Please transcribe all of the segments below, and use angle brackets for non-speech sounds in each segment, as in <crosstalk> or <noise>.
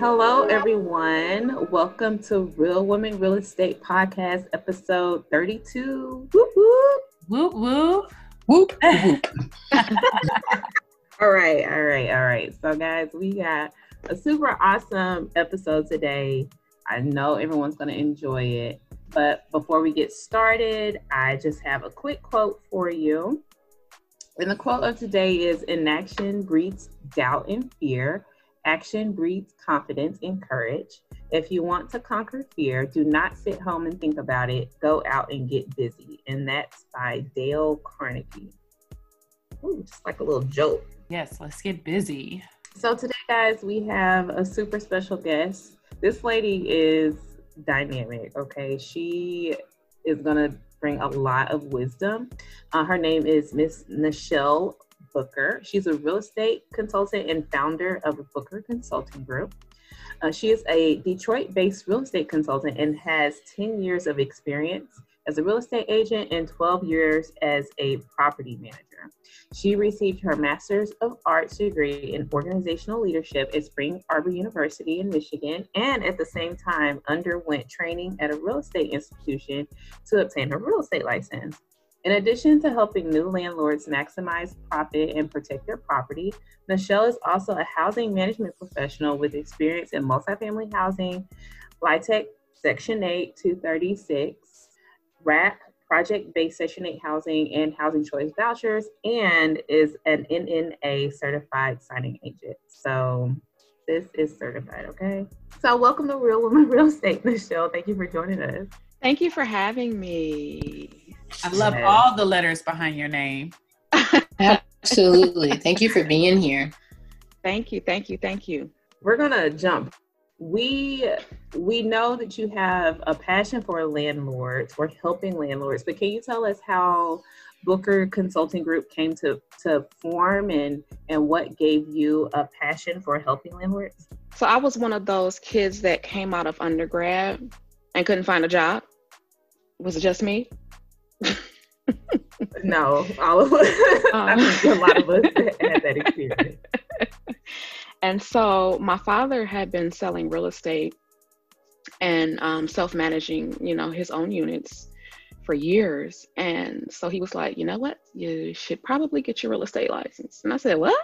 Hello, everyone. Welcome to Real Women Real Estate Podcast, episode 32. Whoop, whoop. Whoop, whoop. Whoop, whoop. <laughs> all right, all right, all right. So, guys, we got a super awesome episode today. I know everyone's going to enjoy it. But before we get started, I just have a quick quote for you. And the quote of today is Inaction breeds doubt and fear. Action breeds confidence and courage. If you want to conquer fear, do not sit home and think about it. Go out and get busy. And that's by Dale Carnegie. Ooh, just like a little joke. Yes, let's get busy. So today, guys, we have a super special guest. This lady is dynamic. Okay, she is gonna bring a lot of wisdom. Uh, her name is Miss Nichelle Booker. She's a real estate consultant and founder of the Booker Consulting Group. Uh, she is a Detroit based real estate consultant and has 10 years of experience as a real estate agent and 12 years as a property manager. She received her Master's of Arts degree in Organizational Leadership at Spring Arbor University in Michigan, and at the same time underwent training at a real estate institution to obtain her real estate license. In addition to helping new landlords maximize profit and protect their property, Michelle is also a housing management professional with experience in multifamily housing, LIHTC Section 8 236, RAP, project based Section 8 housing and housing choice vouchers, and is an NNA certified signing agent. So this is certified, okay? So welcome to Real Women Real Estate, Michelle. Thank you for joining us. Thank you for having me. I love yes. all the letters behind your name. <laughs> Absolutely. Thank you for being here. Thank you, thank you, thank you. We're gonna jump we we know that you have a passion for landlords for helping landlords but can you tell us how booker consulting group came to to form and and what gave you a passion for helping landlords so i was one of those kids that came out of undergrad and couldn't find a job was it just me <laughs> no all of us um, i think a lot of us <laughs> had that experience and so my father had been selling real estate and um, self-managing, you know, his own units for years. And so he was like, you know what, you should probably get your real estate license. And I said, what?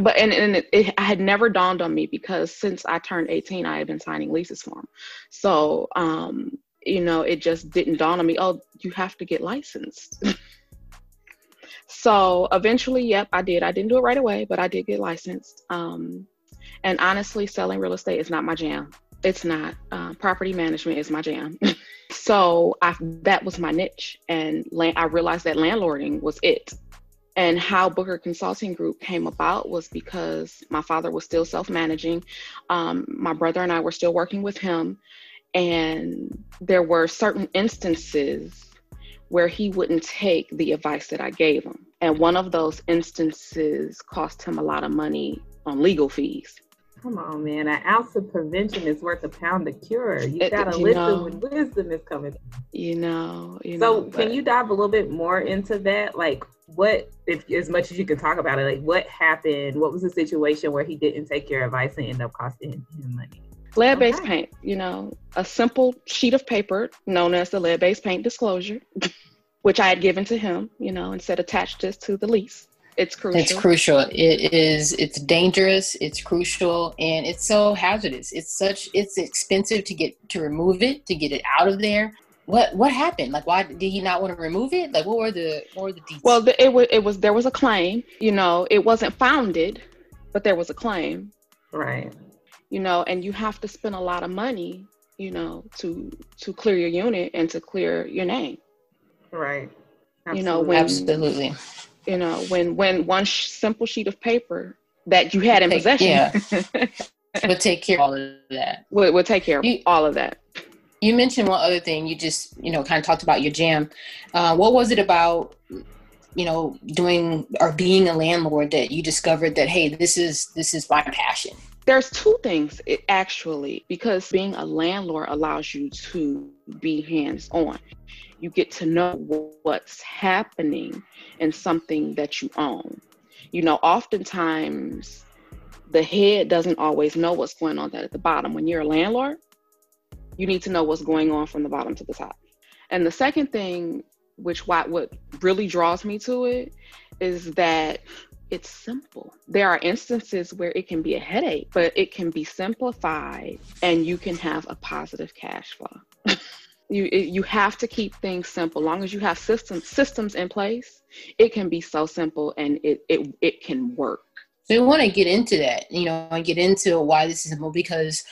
But and, and it, it, had never dawned on me because since I turned 18, I had been signing leases for them So, um, you know, it just didn't dawn on me. Oh, you have to get licensed. <laughs> So eventually, yep, I did. I didn't do it right away, but I did get licensed. Um, and honestly, selling real estate is not my jam. It's not. Uh, property management is my jam. <laughs> so I, that was my niche, and land, I realized that landlording was it. And how Booker Consulting Group came about was because my father was still self managing. Um, my brother and I were still working with him. And there were certain instances where he wouldn't take the advice that I gave him. And one of those instances cost him a lot of money on legal fees. Come on, man. An ounce of prevention is worth a pound of cure. You it, gotta you listen know, when wisdom is coming. You know, you so know, can you dive a little bit more into that? Like what if as much as you can talk about it, like what happened? What was the situation where he didn't take your advice and end up costing him money? Lead based okay. paint, you know, a simple sheet of paper known as the lead based paint disclosure, <laughs> which I had given to him, you know, and said attach this to the lease. It's crucial. It's crucial. It is. It's dangerous. It's crucial, and it's so hazardous. It's such. It's expensive to get to remove it, to get it out of there. What what happened? Like, why did he not want to remove it? Like, what were the what were the details? Well, the, it was it was there was a claim. You know, it wasn't founded, but there was a claim. Right you know, and you have to spend a lot of money, you know, to to clear your unit and to clear your name. Right. Absolutely. You know, when absolutely. You know, when when one sh- simple sheet of paper that you had in take, possession, yeah, <laughs> would take care of all of that. Would would take care of you, all of that. You mentioned one other thing. You just you know kind of talked about your jam. Uh, what was it about? you know doing or being a landlord that you discovered that hey this is this is my passion there's two things actually, because being a landlord allows you to be hands on. You get to know what's happening in something that you own. You know, oftentimes the head doesn't always know what's going on at the bottom. When you're a landlord, you need to know what's going on from the bottom to the top. And the second thing, which what what really draws me to it, is that it's simple. There are instances where it can be a headache, but it can be simplified and you can have a positive cash flow. <laughs> you you have to keep things simple. Long as you have systems systems in place, it can be so simple and it it, it can work. So we want to get into that, you know, and get into why this is simple because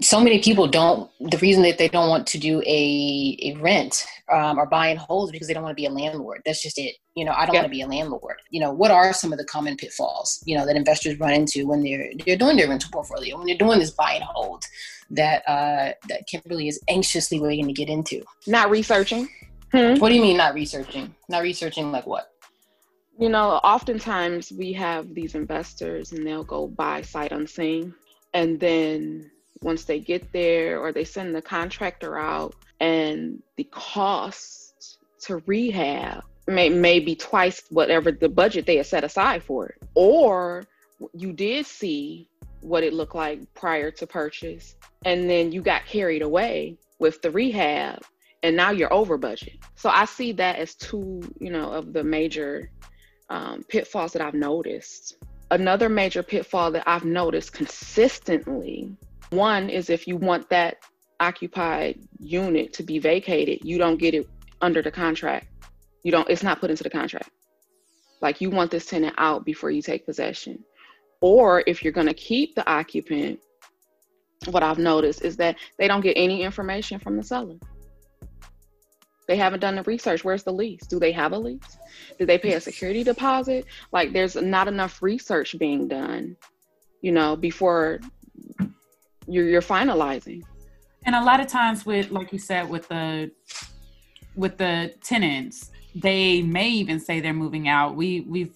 so many people don't the reason that they don't want to do a, a rent um, or buy and hold is because they don't want to be a landlord. That's just it. You know i don't yeah. want to be a landlord. You know what are some of the common pitfalls you know that investors run into when they're they're doing their rental portfolio when they're doing this buy and hold that uh that kimberly is anxiously waiting to get into? Not researching. Hmm? what do you mean not researching? Not researching like what? You know oftentimes we have these investors and they'll go buy sight unseen and then once they get there or they send the contractor out and the cost to rehab may, may be twice whatever the budget they had set aside for it. Or you did see what it looked like prior to purchase and then you got carried away with the rehab and now you're over budget. So i see that as two you know of the major um, pitfalls that i've noticed. Another major pitfall that i've noticed consistently one is if you want that occupied unit to be vacated, you don't get it under the contract. You don't, it's not put into the contract. Like you want this tenant out before you take possession. Or if you're going to keep the occupant, what I've noticed is that they don't get any information from the seller. They haven't done the research. Where's the lease? Do they have a lease? Did they pay a security deposit? Like there's not enough research being done, you know, before you're you're finalizing. And a lot of times with like you said with the with the tenants, they may even say they're moving out. We we've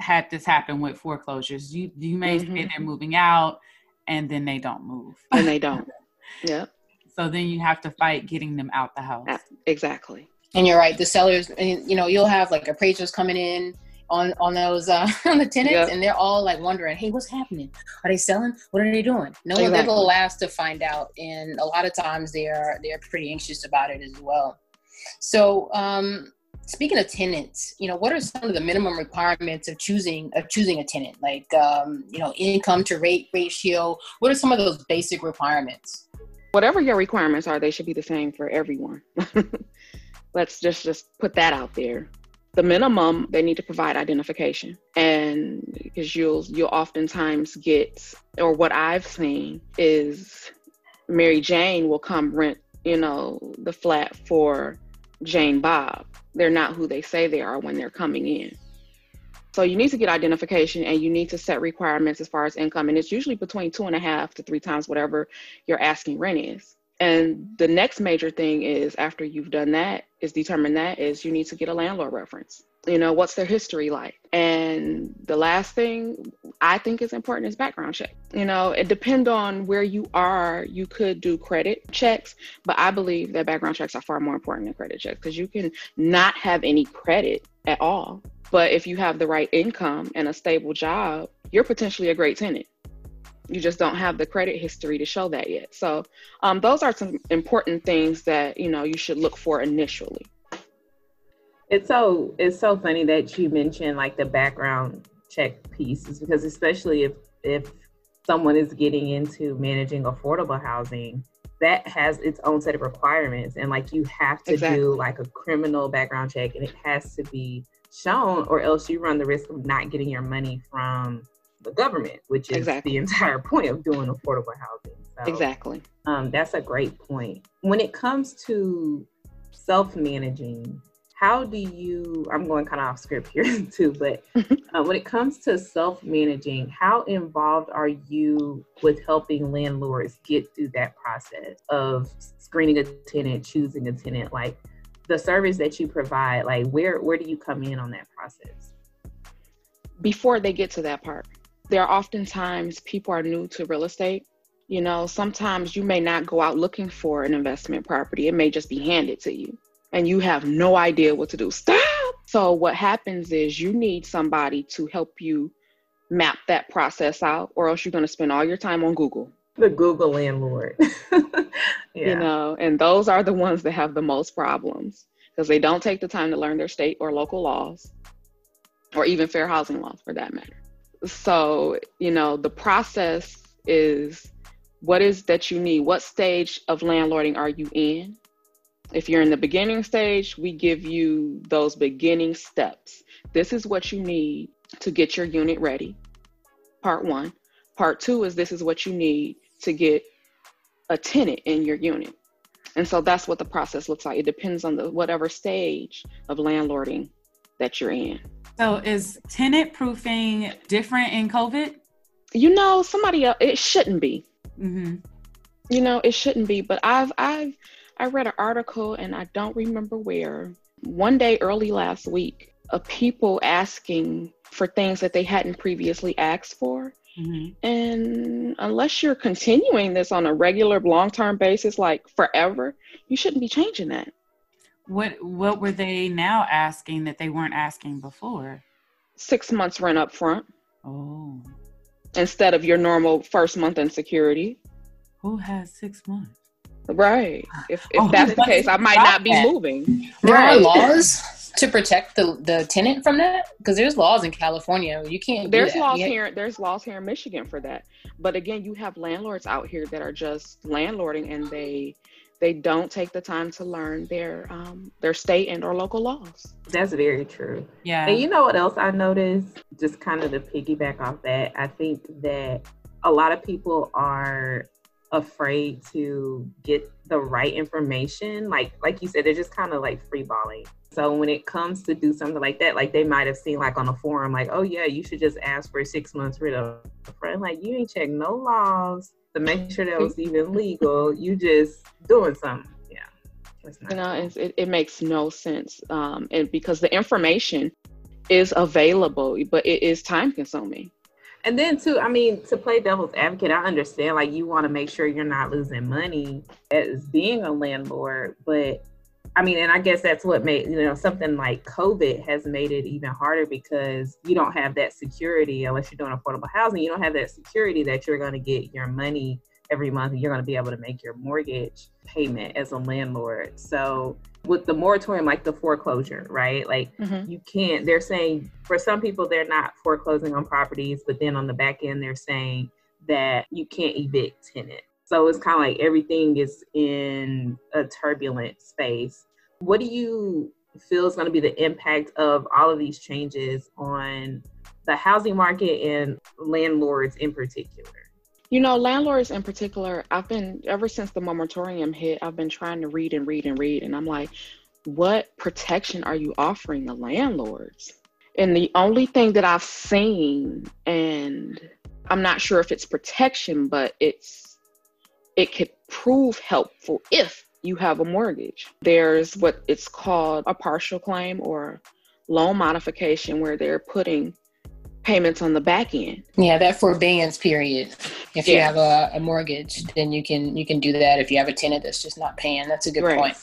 had this happen with foreclosures. You you may mm-hmm. say they're moving out and then they don't move. And they don't. <laughs> yeah. So then you have to fight getting them out the house. Exactly. And you're right. The sellers, and you know, you'll have like appraisers coming in on on those uh <laughs> on the tenants yep. and they're all like wondering hey what's happening? Are they selling? What are they doing? No exactly. they're the last to find out and a lot of times they are they're pretty anxious about it as well. So um speaking of tenants you know what are some of the minimum requirements of choosing of choosing a tenant? Like um you know income to rate ratio what are some of those basic requirements? Whatever your requirements are they should be the same for everyone. <laughs> Let's just just put that out there the minimum they need to provide identification. And because you'll you'll oftentimes get or what i've seen is mary jane will come rent you know the flat for jane bob. They're not who they say they are when they're coming in. So you need to get identification and you need to set requirements as far as income. And it's usually between two and a half to three times whatever your asking rent is and the next major thing is after you've done that, is determine that is you need to get a landlord reference. You know, what's their history like? And the last thing I think is important is background check. You know, it depend on where you are, you could do credit checks, but I believe that background checks are far more important than credit checks because you can not have any credit at all. But if you have the right income and a stable job, you're potentially a great tenant you just don't have the credit history to show that yet. So um, those are some important things that you know you should look for initially. It's so it's so funny that you mentioned like the background check pieces because especially if if someone is getting into managing affordable housing, that has its own set of requirements and like you have to exactly. do like a criminal background check and it has to be shown or else you run the risk of not getting your money from the government, which is exactly. the entire point of doing affordable housing. So, exactly. Um, that's a great point. When it comes to self managing, how do you? I'm going kind of off script here <laughs> too, but <laughs> uh, when it comes to self managing, how involved are you with helping landlords get through that process of screening a tenant, choosing a tenant, like the service that you provide? Like, where where do you come in on that process? Before they get to that part there are oftentimes people are new to real estate. You know, sometimes you may not go out looking for an investment property. It may just be handed to you and you have no idea what to do. Stop. So what happens is you need somebody to help you map that process out, or else you're going to spend all your time on Google. The Google landlord. <laughs> yeah. You know, and those are the ones that have the most problems because they don't take the time to learn their state or local laws, or even fair housing laws for that matter. So, you know, the process is what is that you need? What stage of landlording are you in? If you're in the beginning stage, we give you those beginning steps. This is what you need to get your unit ready. Part one. Part two is this is what you need to get a tenant in your unit. And so that's what the process looks like. It depends on the whatever stage of landlording that you're in. So is tenant proofing different in COVID? You know, somebody else it shouldn't be. Mm-hmm. You know, it shouldn't be. But I've I've I read an article and I don't remember where. One day early last week, of people asking for things that they hadn't previously asked for. Mm-hmm. And unless you're continuing this on a regular long term basis, like forever, you shouldn't be changing that. What what were they now asking that they weren't asking before? Six months rent up front. Oh. Instead of your normal first month in security. Who has six months? Right. If if oh, that's the case, I might not be that. moving. There right. are laws to protect the the tenant from that because there's laws in California. You can't. There's laws here. There's laws here in Michigan for that. But again, you have landlords out here that are just landlording and they they don't take the time to learn their um, their state and or local laws. That's very true. Yeah. And you know what else I noticed? Just kind of to piggyback off that, I think that a lot of people are afraid to get the right information. Like like you said, they're just kind of like freeballing. So when it comes to do something like that, like they might have seen like on a forum, like, oh yeah, you should just ask for six months rid of friend. Like you ain't check no laws to make sure that was <laughs> even legal. You just doing something. Yeah. You know, it, it makes no sense. Um, and because the information is available, but it is time consuming. And then too, I mean, to play devil's advocate, I understand like you want to make sure you're not losing money as being a landlord, but I mean, and I guess that's what made you know something like COVID has made it even harder because you don't have that security unless you're doing affordable housing. You don't have that security that you're going to get your money every month and you're going to be able to make your mortgage payment as a landlord. So with the moratorium, like the foreclosure, right? Like mm-hmm. you can't, they're saying for some people, they're not foreclosing on properties, but then on the back end, they're saying that you can't evict tenants. So it's kind of like everything is in a turbulent space. What do you feel is going to be the impact of all of these changes on the housing market and landlords in particular? You know, landlords in particular, I've been, ever since the moratorium hit, I've been trying to read and read and read. And I'm like, what protection are you offering the landlords? And the only thing that I've seen, and I'm not sure if it's protection, but it's, it could prove helpful if you have a mortgage. There's what it's called a partial claim or loan modification where they're putting payments on the back end. Yeah, that forbearance period. If yeah. you have a, a, mortgage, then you can you can do that. If you have a tenant that's just not paying, that's a good right. point.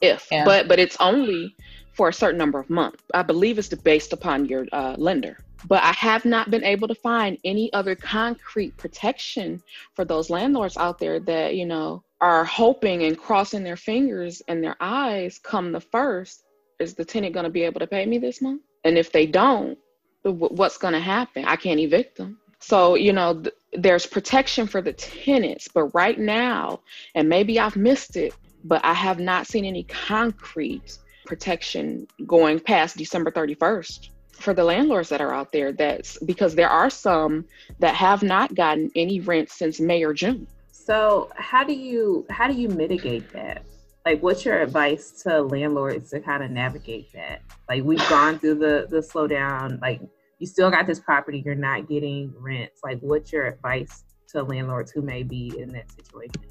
If, yeah. but but it's only for a certain number of months. I believe it's based upon your uh, lender. But I have not been able to find any other concrete protection for those landlords out there that you know are hoping and crossing their fingers and their eyes come the first. Is the tenant going to be able to pay me this month? And if they don't, what's going to happen? I can't evict them. So, you know, th- there's protection for the tenants, but right now, and maybe I've missed it, but I have not seen any concrete protection going past December 31st for the landlords that are out there. That's because there are some that have not gotten any rent since May or June. So, how do you how do you mitigate that? like what's your advice to landlords to kind of navigate that? Like we've gone through the the slowdown like you still got this property you're not getting rents. Like what's your advice to landlords who may be in that situation?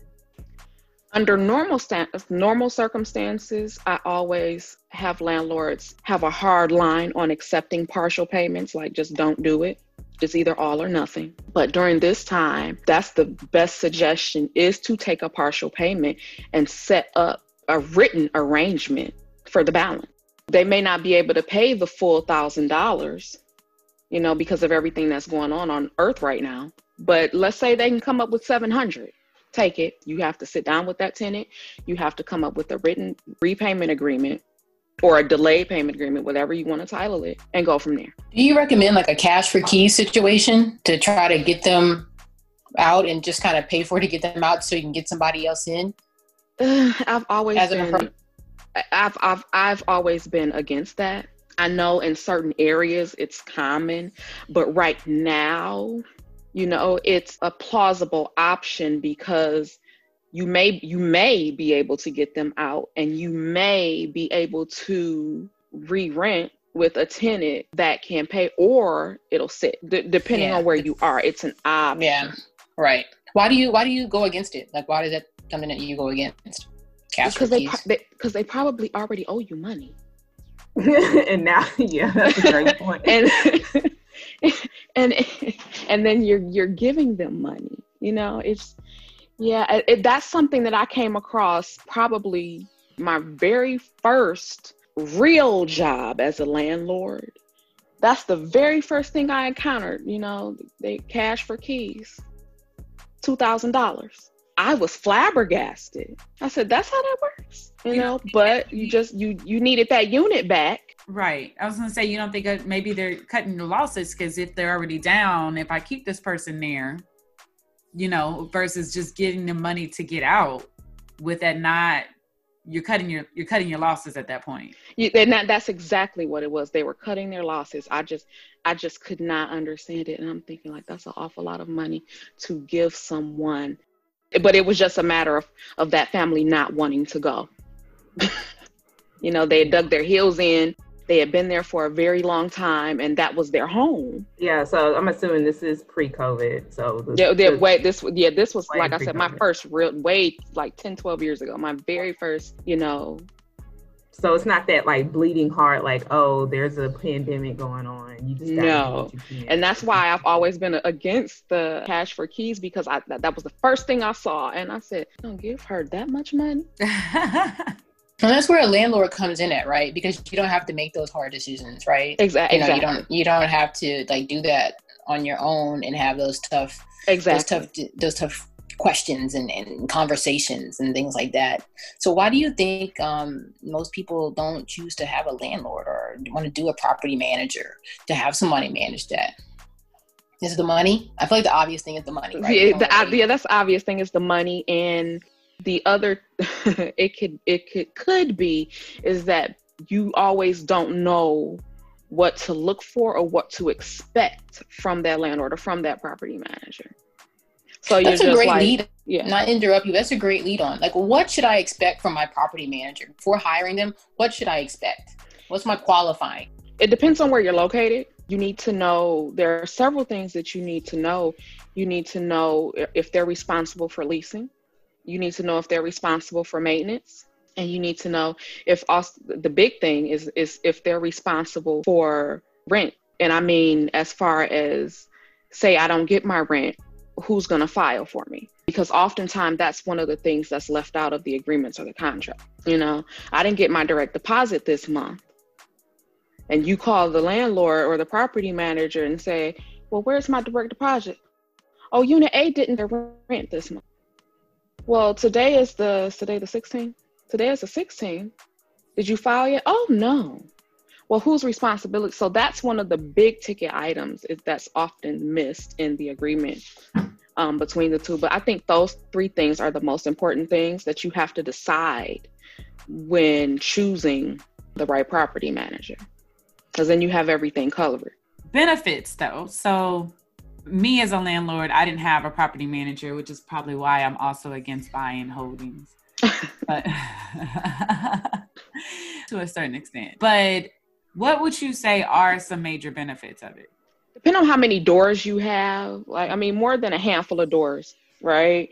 Under normal sta- normal circumstances i always have landlords have a hard line on accepting partial payments like just don't do it it's either all or nothing. But during this time, that's the best suggestion is to take a partial payment and set up a written arrangement for the balance. They may not be able to pay the full thousand dollars, you know, because of everything that's going on on earth right now. But let's say they can come up with 700. Take it. You have to sit down with that tenant. You have to come up with a written repayment agreement or a delayed payment agreement, whatever you want to title it, and go from there. Do you recommend like a cash for keys situation to try to get them out and just kind of pay for it to get them out so you can get somebody else in? <sighs> I've always As been, an I've, I've, I've always been against that. I know in certain areas it's common, but right now, you know, it's a plausible option because you may you may be able to get them out and you may be able to re-rent with a tenant that can pay or it'll sit D- depending Yeah, on where you are it's an option Yeah, right. Why do you why do you go against it? Like, why is that something that you go against? Cash because they keys. because they, 'cause they probably already owe you money <laughs> and now, <laughs> yeah, that's a great and <laughs> and and then you're you're giving them money you know it's yeah it, that's something that i came across probably my very first real job as a landlord. That's the very first thing i encountered you know they cash for keys $2000 i was flabbergasted. I said that's how that works you You know but you just you you needed that unit back. Right. I was gonna say you don't think maybe they're cutting the losses because if they're already down, if I keep this person there, you know, versus just getting the money to get out, with that not you're cutting your you're cutting your losses at that point. You, and that, that's exactly what it was. They were cutting their losses. I just, I just could not understand it, and I'm thinking like that's an awful lot of money to give someone. But it was just a matter of of that family not wanting to go. <laughs> you know, they dug their heels in. They had been there for a very long time, and that was their home. yeah, so I'm assuming this is pre-COVID. So the, Yeah, the- wait, this yeah, this was Way like I said, my first real way like 10, 12 years ago. My very first, you know, so it's not that like bleeding heart, like oh, there's a pandemic going on. You just gotta do No. what you can. and that's why I've always been against the cash for keys because I that, that was the first thing I saw, and I said, "Don't give her that much money." <laughs> And that's where a landlord comes in at, right? Because you don't have to make those hard decisions, right? Exactly. You know, you don't you don't have to like do that on your own and have those tough Exactly. those tough those tough questions and, and conversations and things like that. So why do you think um, most people don't choose to have a landlord or want to do a property manager to have somebody manage that? Is it the money? I feel like the obvious thing is the money, right? Yeah, the, yeah, that's the obvious thing is the money, and the other, <laughs> it could it could could be is that you always don't know what to look for or what to expect from that landlord or from that property manager. So you're That's a just great like, lead. yeah. Not interrupt you. That's a great lead on. Like, what should I expect from my property manager before hiring them? What should I expect? What's my qualifying? it depends on where you're located. You need to know there are several things that you need to know. You need to know if they're responsible for leasing. You need to know if they're responsible for maintenance. And you need to know if also, the big thing is is if they're responsible for rent. And I mean as far as say I don't get my rent, who's going to file for me? Because oftentimes that's one of the things that's left out of the agreements or the contract. You know, I didn't get my direct deposit this month and you call the landlord or the property manager and say, Well, where's my direct deposit? Oh, unit A didn't rent this month. Well, today is the today the 16th. Today is the 16th. Did you file yet? Oh no. Well, whose responsibility? So that's one of the big ticket items is that's often missed in the agreement um, between the two. But I think those three things are the most important things that you have to decide when choosing the right property manager because then you have everything covered. benefits though so me as a landlord i didn't have a property manager which is probably why i'm also against buying holdings but <laughs> to a certain extent but what would you say are some major benefits of it Depending on how many doors you have, like I mean, more than a handful of doors, right?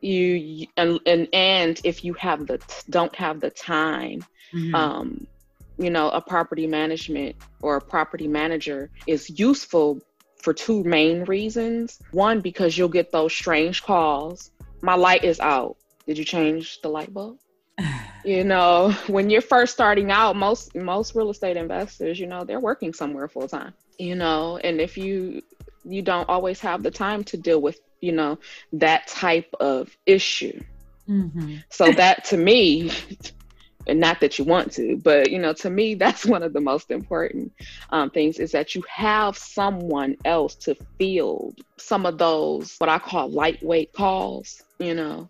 You, and and and if you have the don't have the time, Mhm. um, you know, a property management or a property manager is useful for two main reasons. One, because you'll get those strange calls. My light is out. Did you change the light bulb? <sighs> you know, when you're first starting out, most most real estate investors, you know, they're working somewhere full time. You know, and if you you don't always have the time to deal with, you know, that type of issue. Mm-hmm. So that to me, and not that you want to, but you know, to me, <laughs> that's one of the most important um, things is that you have someone else to field some of those what I call lightweight calls. You know,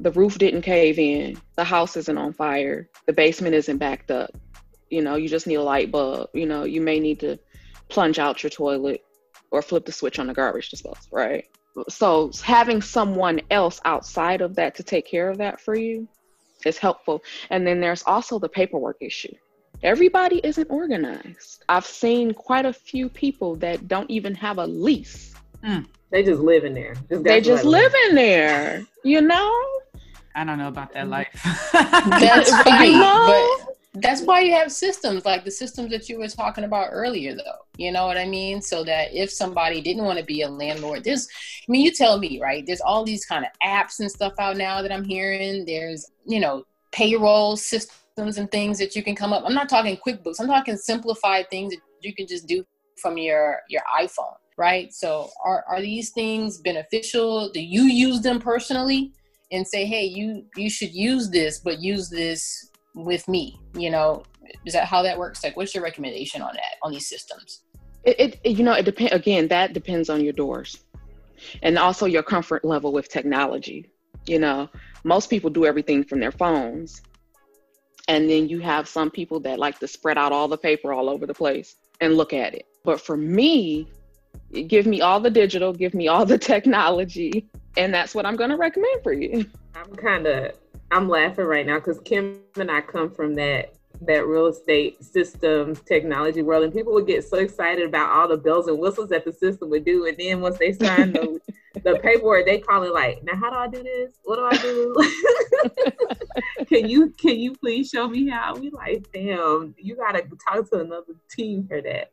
the roof didn't cave in, the house isn't on fire, the basement isn't backed up. You know, you just need a light bulb. You know, you may need to plunge out your toilet or flip the switch on the garbage disposal, right? So having someone else outside of that to take care of that for you is helpful. And then there's also the paperwork issue. Everybody isn't organized. I've seen quite a few people that don't even have a lease. Mm. They just live in there. Just they just live in there, you know? I don't know about that life. That's right. You know? But that's why you have systems like the systems that you were talking about earlier though. You know what i mean? So that if somebody didn't want to be a landlord there's i mean you tell me right? There's all these kind of apps and stuff out now that i'm hearing. There's you know payroll systems and things that you can come up. I'm not talking quickbooks. I'm talking simplified things that you can just do from your your iphone right? So are, are these things beneficial? Do you use them personally and say hey you you should use this but use this with me you know? Is that how that works? Like what's your recommendation on that on these systems? It, it you know it depends again that depends on your doors and also your comfort level with technology you know? Most people do everything from their phones and then you have some people that like to spread out all the paper all over the place and look at it. But for me give me all the digital give me all the <laughs> technology and that's what i'm going to recommend for you. I'm kind of I'm laughing right now because Kim and I come from that that real estate systems technology world, and people would get so excited about all the bells and whistles that the system would do, and then once they sign the <laughs> the paperwork, they call it like, now how do I do this? What do I do? <laughs> can you can you please show me how? We like, damn, you gotta talk to another team for that.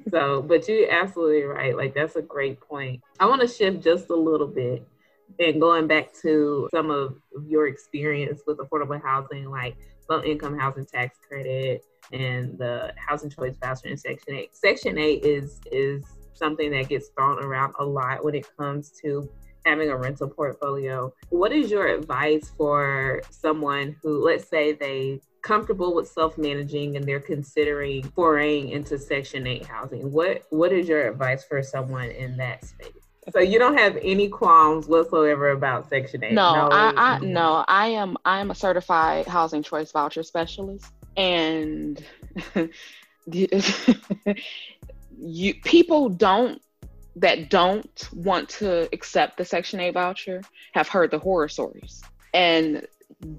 <laughs> so, but you're absolutely right. Like that's a great point. I want to shift just a little bit and going back to some of your experience with affordable housing, like low income housing tax credit and the housing choice voucher in Section 8. Section 8 is is something that gets thrown around a lot when it comes to having a rental portfolio. What is your advice for someone who let's say they comfortable with self-managing and they're considering foraying into section 8 housing what what is your advice for someone in that space so you don't have any qualms whatsoever about Section Eight. No, no. I, I no, I am I am a certified housing choice voucher specialist, and <laughs> you people don't that don't want to accept the Section Eight voucher have heard the horror stories, and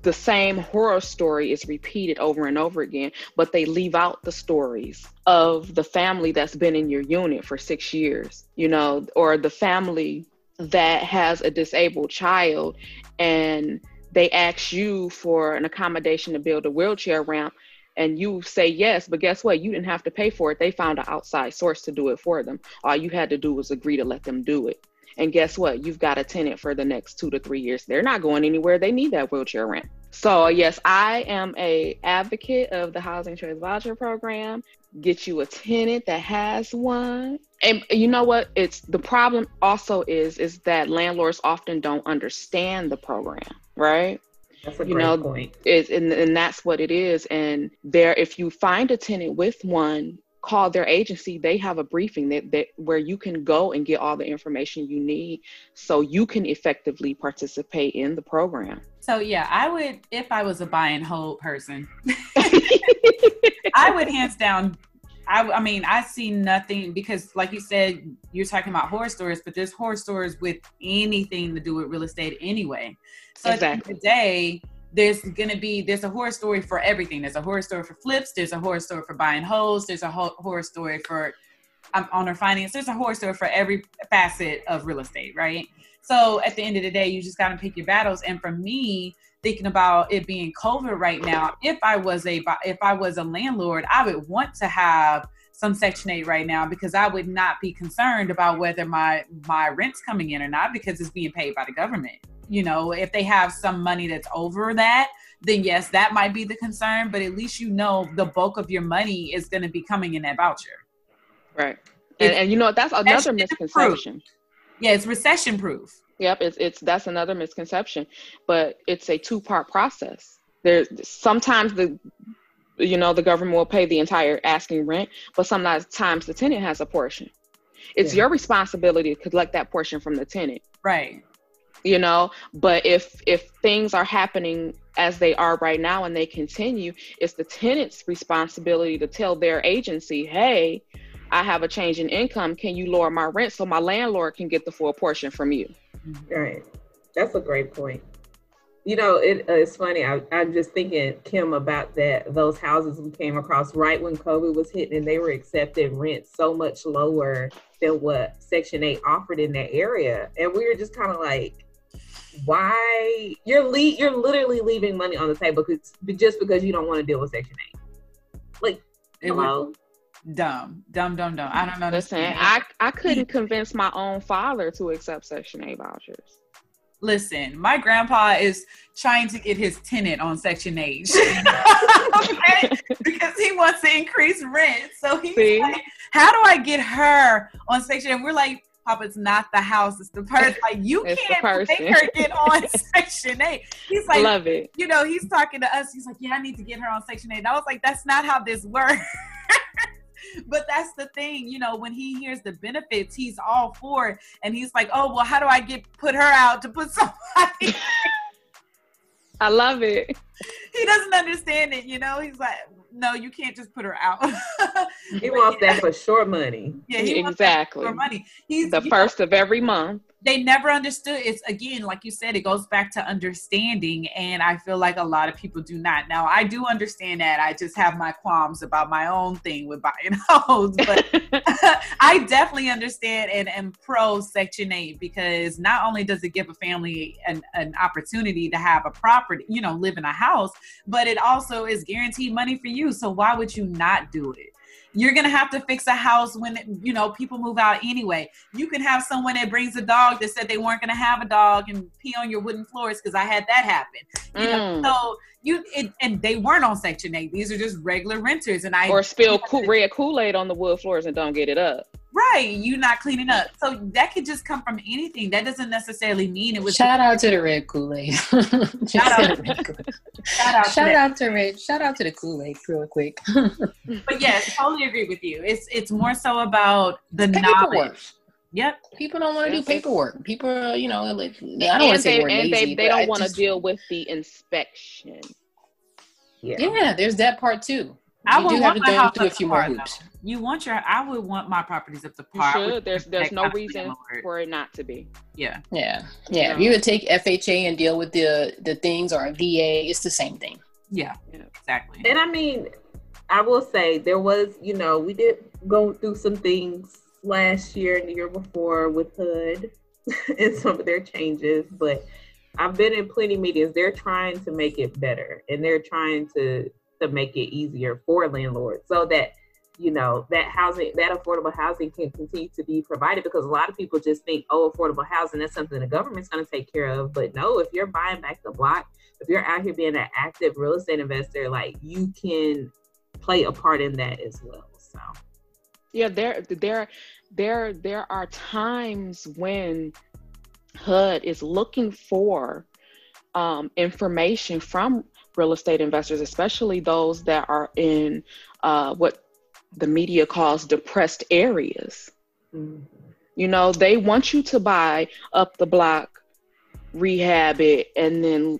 the same horror story is repeated over and over again, but they leave out the stories of the family that's been in your unit for six years, you know, or the family that has a disabled child and they ask you for an accommodation to build a wheelchair ramp and you say yes, but guess what? You didn't have to pay for it. They found an outside source to do it for them. All you had to do was agree to let them do it. And guess what? You've got a tenant for the next two to three years. They're not going anywhere. They need that wheelchair rent. So yes, I am a advocate of the housing choice voucher program. Get you a tenant that has one. And you know what? It's the problem also is is that landlords often don't understand the program, right? That's a you great know, point. It's, and, and that's what it is. And there, if you find a tenant with one, call their agency they have a briefing that, that where you can go and get all the information you need so you can effectively participate in the program so yeah i would if i was a buy and hold person <laughs> i would hands down I, I mean i see nothing because like you said you're talking about horror stories but there's horror stories with anything to do with real estate anyway so exactly. at the end of the day there's gonna be there's a horror story for everything. There's a horror story for flips. There's a horror story for buy and holds. There's a ho- horror story for um, owner finance. There's a horror story for every facet of real estate, right? So at the end of the day, you just gotta pick your battles. And for me, thinking about it being COVID right now, if I was a if I was a landlord, I would want to have some Section 8 right now because I would not be concerned about whether my my rent's coming in or not because it's being paid by the government you know if they have some money that's over that then yes, that might be the concern. But at least you know the bulk of your money is going to be coming in that voucher. Right. And, and you know that's another misconception. Yeah, it's recession proof. Yep, it's it's that's another misconception, but it's a two part process. There's sometimes the you know the government will pay the entire asking rent, but sometimes the tenant has a portion. It's yeah. your responsibility to collect that portion from the tenant. Right. You know, but if if things are happening as they are right now and they continue, it's the tenant's responsibility to tell their agency, "Hey, I have a change in income. Can you lower my rent so my landlord can get the full portion from you?" Right. That's a great point. You know, it, uh, it's funny. I, I'm just thinking, Kim, about that. Those houses we came across right when COVID was hitting, and they were accepting rent so much lower than what Section 8 offered in that area. And we were just kind of like, why? You're le- you're literally leaving money on the table because, just because you don't want to deal with Section 8. Like, it hello? dumb, dumb, dumb, dumb. I don't know. Listen, I I couldn't convince my own father to accept Section 8 vouchers. Listen, my grandpa is trying to get his tenant on Section 8 <laughs> because he wants to increase rent. So he's See? like, "How do I get her on Section?" And we're like, Papa, it's not the house, it's the person. <laughs> Like you can't make her get <laughs> on Section 8. He's like, love it. You know, he's talking to us. He's like, Yeah, I need to get her on Section 8. And I was like, That's not how this works <laughs> but that's the thing, you know, when he hears the benefits, he's all for it. And he's like, oh, well, how do I get put her out to put somebody? I love it. He doesn't understand it, you know. He's like, no, you can't just put her out. <laughs> he wants yeah. that for short money. Yeah, exactly. for money. He's the first know, of every month they never understood. It's again like you said it goes back to understanding and i feel like a lot of people do not. Now i do understand that. I just have my qualms about my own thing with buying <laughs> homes but <laughs> <laughs> i definitely understand and am pro section 8 because not only does it give a family an, an opportunity to have a property you know live in a house but it also is guaranteed money for you. So why would you not do it you're gonna have to fix a house when you know people move out anyway. You can have someone that brings a dog that said they weren't gonna have a dog and pee on your wooden floors because I had that happen. You mm. know, so you it, and they weren't on Section Eight. These are just regular renters, and I or spill <laughs> red Kool Aid on the wood floors and don't get it up. Right, you're not cleaning up. So that could just come from anything. That doesn't necessarily mean it was. Shout out to the red Kool Aid. shout <laughs> out, shout out, shout to, out to red. Shout out to the Kool Aid, real quick. <laughs> but yes, totally agree with you. It's it's more so about the knowledge. Yep. People don't want to do paperwork. People, you know, like, I don't want to say we're and lazy, they, they don't want to deal with the inspection. Yeah. yeah, there's that part too. I would want my house through a few more hoops. Though. You want your? I would want my properties up to par. You should. There's there's no reason for it not to be. Yeah. Yeah. Yeah. If you would take FHA and deal with the the things or a VA, it's the same thing. Yeah. yeah. Exactly. And I mean, I will say there was, you know, we did go through some things last year and the year before with HUD <laughs> and some of their changes, but I've been in plenty meetings. They're trying to make it better and they're trying to to make it easier for landlords so that you know that housing that affordable housing can continue to be provided because a lot of people just think oh affordable housing that's something the government's going to take care of. But no if you're buying back the block if you're out here being an active real estate investor like you can play a part in that as well so. Yeah there there there there are times when hud is looking for um, information from real estate investors, especially those that are in uh, what the media calls depressed areas. Mm-hmm. You know, they want you to buy up the block, rehab it, and then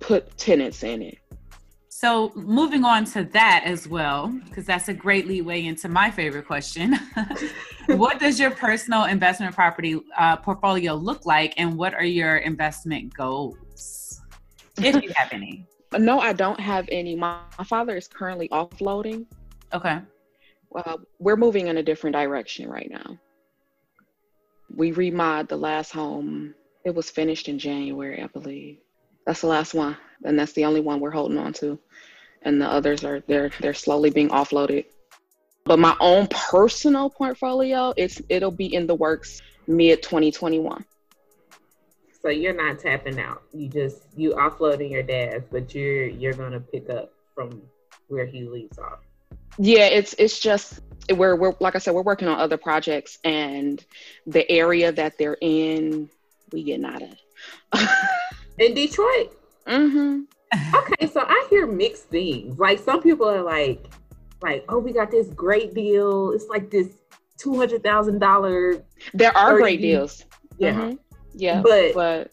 put tenants in it. So, moving on to that as well, because that's a great leeway into my favorite question. <laughs> what does your personal investment property uh, portfolio look like, and what are your investment goals, if you have any? No, I don't have any. My, my father is currently offloading. Okay. Well, we're moving in a different direction right now. We remod the last home. It was finished in January, I believe. That's the last one, and that's the only one we're holding on to. And the others are they're they're slowly being offloaded. But my own personal portfolio, it's it'll be in the works mid 2021. So you're not tapping out. You just you offloading your dad's, but you're you're gonna pick up from where he leaves off. Yeah, it's it's just we're we're like I said, we're working on other projects and the area that they're in, we get out of. <laughs> in Detroit. mm-hmm. Okay, so I hear mixed things. Like some people are like, like, oh, we got this great deal. It's like this two hundred thousand dollar. There are great deals. Yeah, Mhm. Yeah, But- but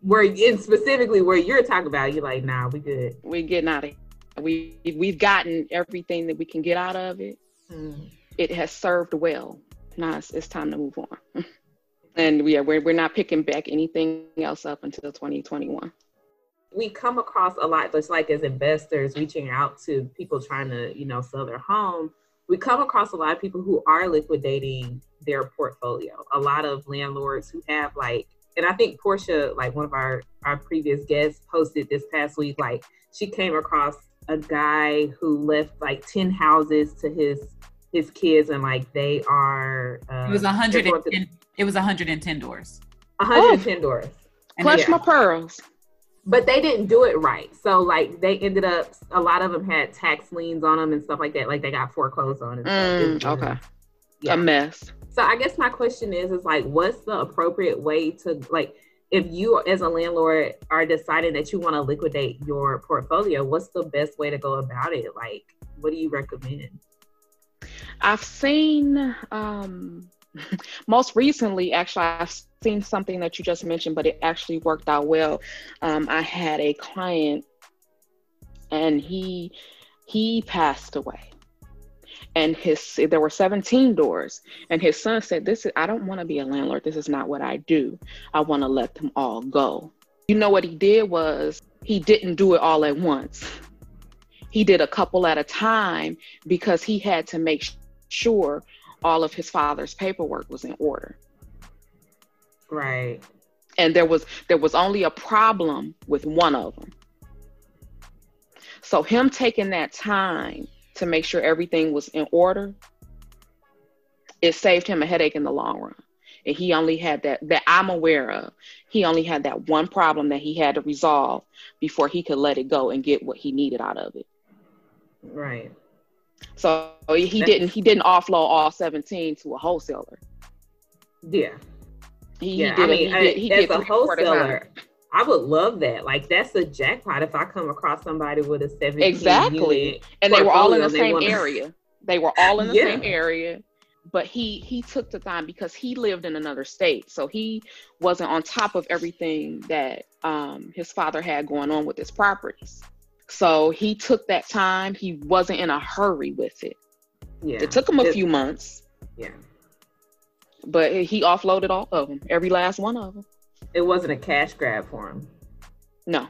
where in specifically where you're talking about, you're like, nah, we good. we're getting out of it. We we've gotten everything that we can get out of it. Mm. It has served well. Now it's, it's time to move on. <laughs> and yeah, we're we're not picking back anything else up until 2021. we come across a lot just like as investors reaching out to people trying to you know sell their home we come across a lot of people who are liquidating their portfolio a lot of landlords who have like and i think portia like one of our our previous guests posted this past week like she came across a guy who left like 10 houses to his his kids and like they are uh, It was they're going through- 110. It was 110 doors. 110 doors And Clutch yeah. my pearls. But they didn't do it right. So like they ended up a lot of them had tax liens on them and stuff like that. Like they got foreclosed on. And stuff. Mm, okay, Yeah. a mess. So I guess my question is is like what's the appropriate way to like if you as a landlord are deciding that you want to liquidate your portfolio, what's the best way to go about it? Like what do you recommend? I've seen um, <laughs> most recently, actually, I've seen something that you just mentioned, but it actually worked out well. Um, I had a client, and he he passed away, and his there were 17 doors, and his son said, "This is I don't want to be a landlord. This is not what I do. I want to let them all go." You know what he did was he didn't do it all at once. He did a couple at a time because he had to make sure all of his father's paperwork was in order Right. and there was there was only a problem with one of them so him taking that time to make sure everything was in order it saved him a headache in the long run and he only had that that i'm aware of he only had that one problem that he had to resolve before he could let it go and get what he needed out of it Right. So he didn't he didn't offload all 17 to a wholesaler Yeah. he, Yeah. he did I mean, I- did, he as did a three or four at a wholesaler, I would love that. Like that's a jackpot if I come across somebody with a 17 Exactly. and they were all in the they same <laughs> area. They were all in the Yeah. same area, but he he took the time because he lived in another state, so he wasn't on top of everything that um, his father had going on with his properties. So he took that time. He wasn't in a hurry with it. Yeah. It took him a It- few months, Yeah. but he offloaded all of them, every last one of them. It wasn't a cash grab for him. No.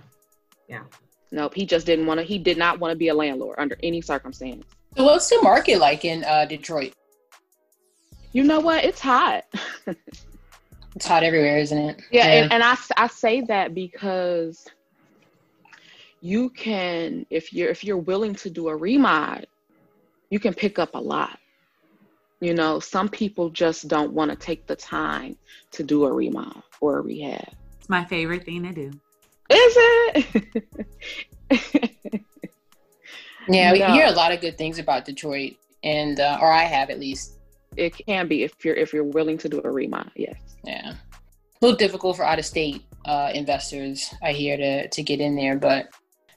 Yeah. Nope. He just didn't want to. He did not want to be a landlord under any circumstance. So what's the market like in uh, Detroit? You know what? It's hot. <laughs> It's hot everywhere, isn't it? Yeah, And, and I, I say that because you can if you're if you're willing to do a remod, you can pick up a lot. You know, some people just don't want to take the time to do a remod or a rehab. It's my favorite thing to do. Is it? <laughs> yeah, we No. hear a lot of good things about Detroit, and uh, or I have at least. it can be if you're if you're willing to do a remod. Yes. Yeah, a little difficult for out of state uh, investors. I hear to to get in there, but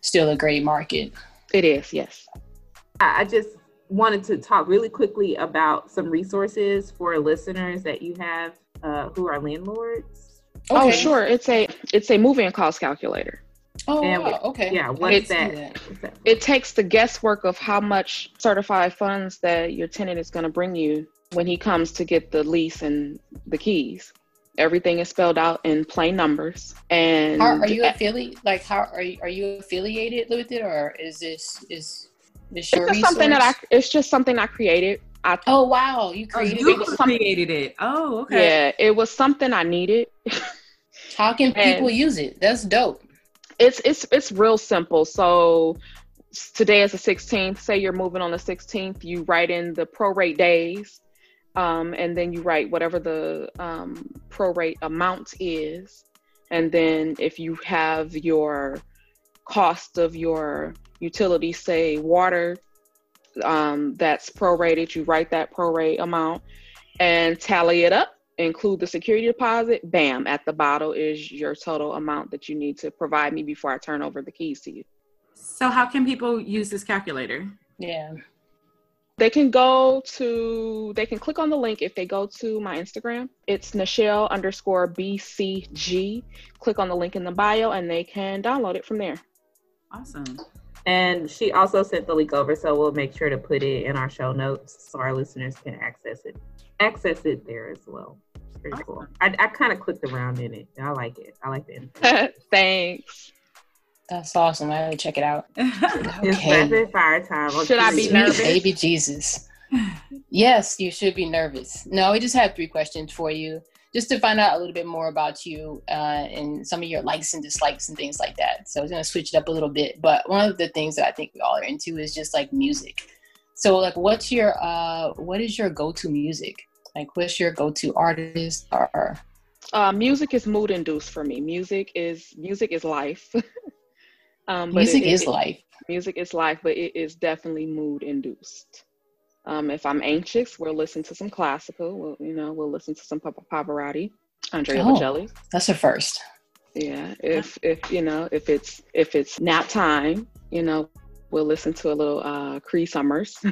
still a great market. It is. Yes. I I just wanted to talk really quickly about some resources for listeners that you have uh, who are landlords. Oh, sure. It's a it's a moving cost calculator. Oh, And wow, okay. Yeah, what's that? what's that? it takes the guesswork of how much certified funds that your tenant is going to bring you when he comes to get the lease and the keys. Everything is spelled out in plain numbers. And How, are you affiliated? Like, how are you? Are you affiliated with it, or is this is this your it's just something that I it's just something I created. I Oh wow, you Oh, created you it was created it. Oh, okay. yeah, it was something I needed. <laughs> How can people and- use it? That's dope. It's it's it's real simple. So today is the 16th. Say you're moving on the 16th, you write in the prorate days, um, and then you write whatever the um, prorate amount is. And then if you have your cost of your utility, say water, um, that's prorated, you write that prorate amount and tally it up, include the security deposit. Bam, at the bottom is your total amount that you need to provide me before I turn over the keys to you. So how can people use this calculator? Yeah. They can go to, they can click on the link if they go to my Instagram. It's Nichelle underscore BCG. Click on the link in the bio and they can download it from there. Awesome. And she also sent the link over, so we'll make sure to put it in our show notes so our listeners can access it. Access it there as well. It's pretty cool. I, I kind of clicked around in it. I like it. I like the. <laughs> Thanks. That's awesome. I gotta check it out. <laughs> Okay. rapid fire time. on Should I be nervous? baby Jesus. Yes, you should be nervous. No, we just have three questions for you, just to find out a little bit more about you uh, and some of your likes and dislikes and things like that. So I was gonna switch it up a little bit. But one of the things that I think we all are into is just like music. So like, what's your uh, what is your go-to music? Like, what's your go-to artist or Uh, music is mood induced for me. Music is music is life. <laughs> um, music it- is it- life? music is life, but it is definitely mood induced. Um, if I'm anxious, we'll listen to some classical. We'll, you know, we'll listen to some Papa Pavarotti, Andrea Oh. Bocelli. That's a first. Yeah. If if you know if it's if it's nap time, you know, we'll listen to a little uh, Cree Summers. <laughs>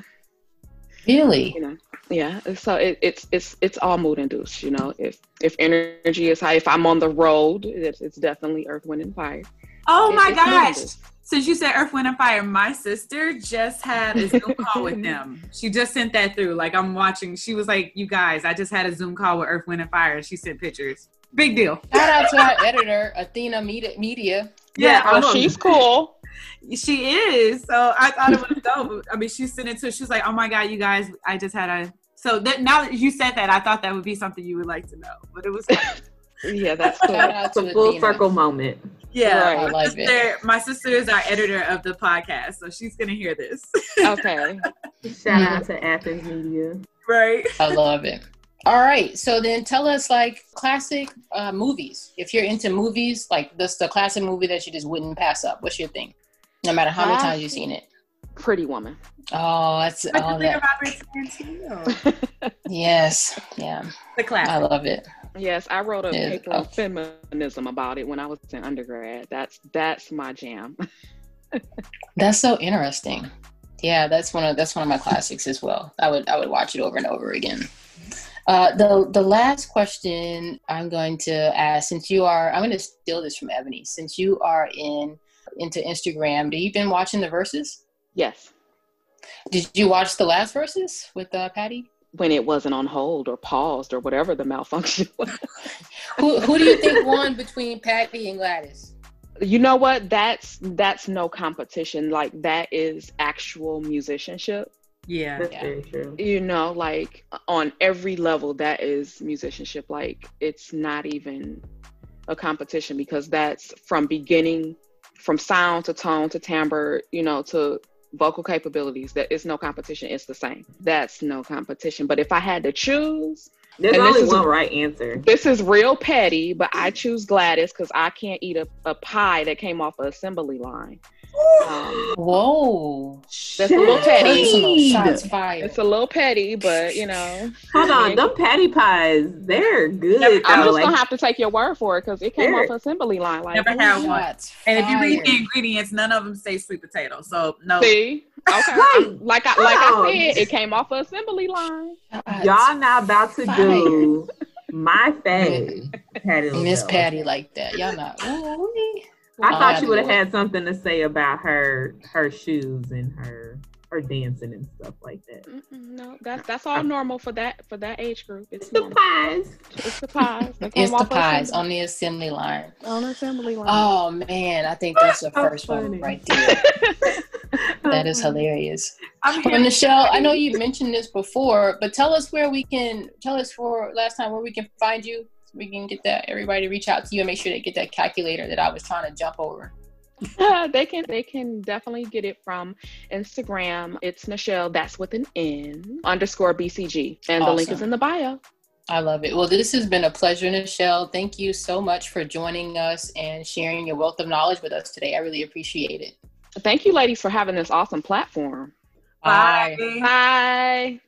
Really? you know, yeah. So it, it's it's it's all mood induced. You know, if if energy is high, if I'm on the road, it's, it's definitely Earth, Wind, and Fire. Oh my gosh. induced. Since you said Earth, Wind, and Fire, my sister just had a Zoom call with them. <laughs> She just sent that through. Like I'm watching. She was like, "You guys, I just had a Zoom call with Earth, Wind, and Fire." And she sent pictures. Big deal. Shout out to our editor, Athena Media. Media. Yeah, Oh, she's cool. <laughs> She is. So I thought it was dope. I mean, she sent it to. She was like, "Oh my god, you guys! I just had a." So that now that you said that, I thought that would be something you would like to know. But it was, <laughs> Yeah, that's cool. out It's a full Athena. circle moment. yeah. Right. My sister, my sister is our editor of the podcast, so she's gonna hear this, okay. <laughs> Shout Yeah. out to Athena Media. right? I love it. All right, so then tell us like classic uh, movies. If you're into movies, like this the classic movie that you just wouldn't pass up. What's your thing? No matter how many times you've seen it. Pretty Woman. Oh, that's What all you think that. about Rich Tarantino? <laughs> Yes, yeah, The classic. I love it. Yes, I wrote a paper on feminism about it when I was in undergrad. That's that's my jam. <laughs> That's so interesting. Yeah, that's one of that's one of my classics as well. I would I would watch it over and over again. Uh, the the last question I'm going to ask, since you are, I'm going to steal this from Ebony. Since you are in into Instagram, do you been watching the Verzuz? yes. Did you watch the last Verzuz with uh, Patti? When it wasn't on hold or paused or whatever the malfunction <laughs> was. Who who do you think won between Patti and Gladys? you know what? That's that's no competition. Like that is actual musicianship. Yeah. That's Yeah. very true. you know like on every level that is musicianship like it's not even a competition because that's from beginning from sound to tone to timbre you know to vocal capabilities that is no competition it's the same. That's no competition. But if i had to choose There's And this only is- one right answer. this is real petty but i choose gladys because i can't eat a, a pie that came off an assembly line um, Whoa! That's a little petty. Personal Shade. shots fired. it's a little petty but you know Hold on, them patty pies, they're good. I'm I'm though. just Like, gonna have to take your word for it because it came Sure. off assembly line. Like, Never had one. Shots And if you read the ingredients, none of them say sweet potato. So no. see, okay, like I like. I said, it came off of assembly line. Shots y'all not about to do my fave, <laughs> Patti. Miss Patti like that. Y'all not. Ooh-wee. I oh, thought have you would have had something to say about her her shoes and her her dancing and stuff like that. Mm-mm, no, that's that's all normal for that for that age group. It's The pies. It's the pies. They It's the pies on the assembly line. on the assembly line. Oh man, I think that's the <laughs> first funny. one right there. <laughs> That is hilarious. I'm Well. Michelle, I know you mentioned this before, but tell us where we can tell us for last time where we can find you. So we can get that everybody to reach out to you and make sure they get that calculator that I was trying to jump over. <laughs> they can they can definitely get it from Instagram. It's Nichelle. That's with an N underscore BCG, and the link is in the bio. I love it. Well, this has been a pleasure, Nichelle. Thank you so much for joining us and sharing your wealth of knowledge with us today. I really appreciate it. Thank you, ladies, for having this awesome platform. Bye. Bye.